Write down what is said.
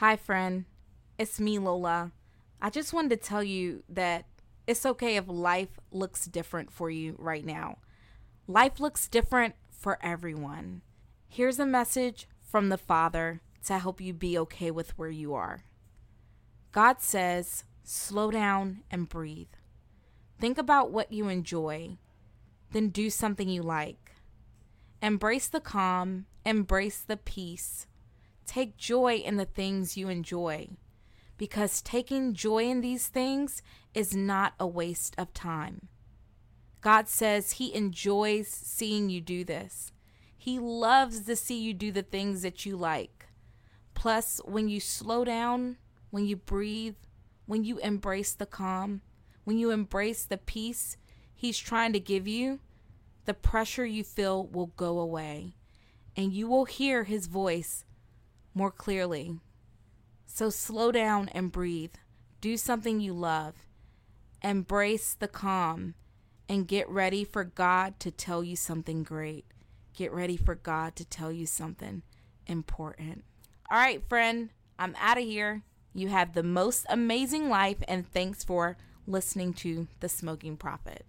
Hi, friend. It's me, Lola. I just wanted to tell you that it's okay if life looks different for you right now. Life looks different for everyone. Here's a message from the Father to help you be okay with where you are. God says, slow down and breathe. Think about what you enjoy, then do something you like. Embrace the calm, embrace the peace. Take joy in the things you enjoy because taking joy in these things is not a waste of time. God says He enjoys seeing you do this. He loves to see you do the things that you like. Plus, when you slow down, when you breathe, when you embrace the calm, when you embrace the peace He's trying to give you, the pressure you feel will go away and you will hear His voice more clearly. So slow down and breathe. Do something you love. Embrace the calm and get ready for God to tell you something great. Get ready for God to tell you something important. All right, friend, I'm out of here. You have the most amazing life, and thanks for listening to The Smoking Prophet.